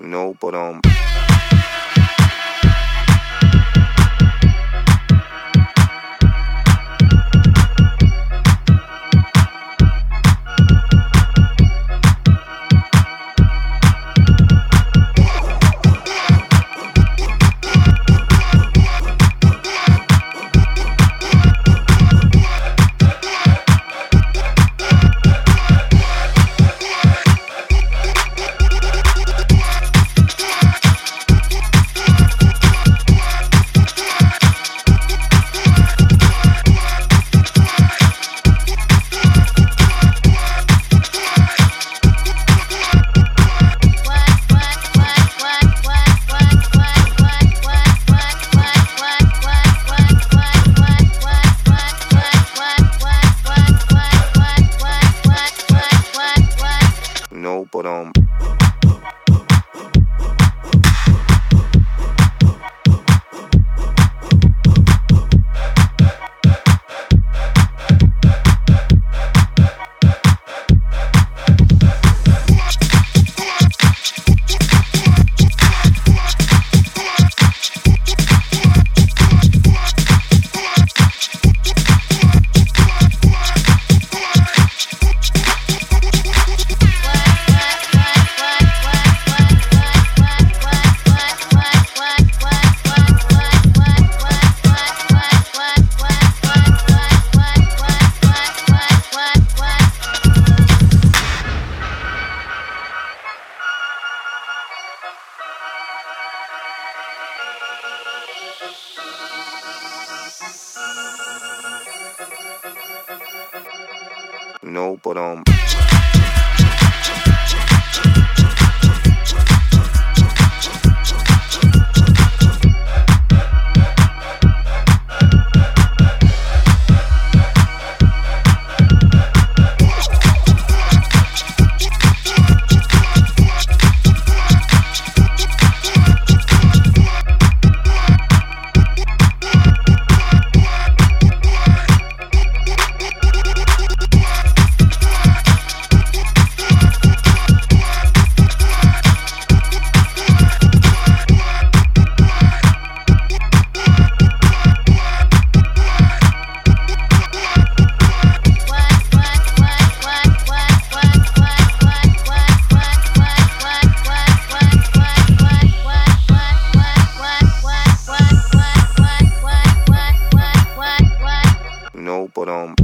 No, but um. No, but um. hold on.